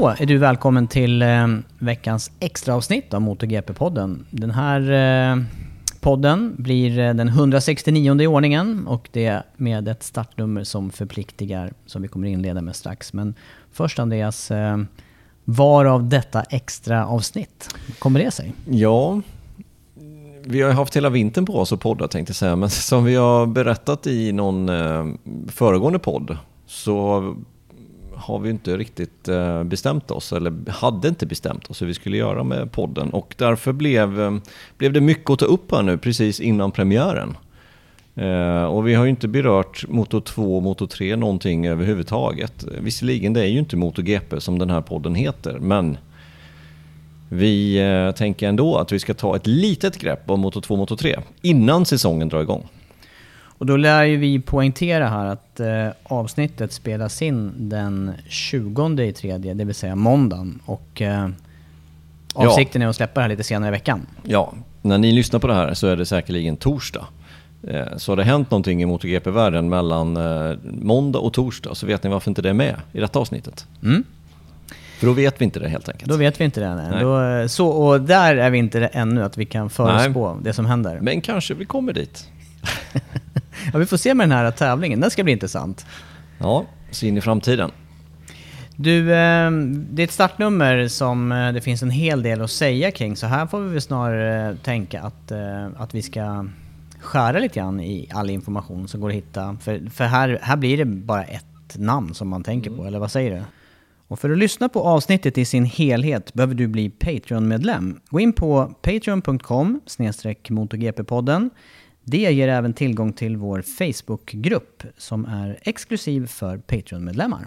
Då är du välkommen till eh, veckans extra avsnitt av MotorGP-podden. Den här eh, podden blir eh, den 169 i ordningen och det med ett startnummer som förpliktigar som vi kommer inleda med strax. Men först Andreas, eh, varav detta extra avsnitt? Kommer det sig? Ja, vi har haft hela vintern på oss att podda tänkte jag säga, men som vi har berättat i någon eh, föregående podd så har vi inte riktigt eh, bestämt oss, eller hade inte bestämt oss hur vi skulle göra med podden. Och därför blev, eh, blev det mycket att ta upp här nu precis innan premiären. Eh, och vi har ju inte berört Moto 2 och Moto 3 någonting överhuvudtaget. Visserligen, det är ju inte MotoGP som den här podden heter, men vi tänker ändå att vi ska ta ett litet grepp om Moto 2 och Moto 3 innan säsongen drar igång. Och då lär ju vi poängtera här att eh, avsnittet spelas in den 20 i tredje, det vill säga måndagen. Och eh, avsikten ja. är att släppa det här lite senare i veckan. Ja, när ni lyssnar på det här så är det säkerligen torsdag. Eh, så har det hänt någonting i MotoGP-världen mellan eh, måndag och torsdag så vet ni varför inte det är med i detta avsnittet. Mm. För då vet vi inte det helt enkelt. Då vet vi inte det. Nej. Då, eh, så, och där är vi inte ännu, att vi kan förutspå det som händer. Men kanske vi kommer dit. ja, vi får se med den här tävlingen. Den ska bli intressant. Ja, se in i framtiden. Du, eh, det är ett startnummer som eh, det finns en hel del att säga kring. Så här får vi väl snarare tänka att, eh, att vi ska skära lite grann i all information som går att hitta. För, för här, här blir det bara ett namn som man tänker på, mm. eller vad säger du? Och för att lyssna på avsnittet i sin helhet behöver du bli Patreon-medlem. Gå in på patreon.com motogp-podden det ger även tillgång till vår Facebookgrupp som är exklusiv för Patreon-medlemmar.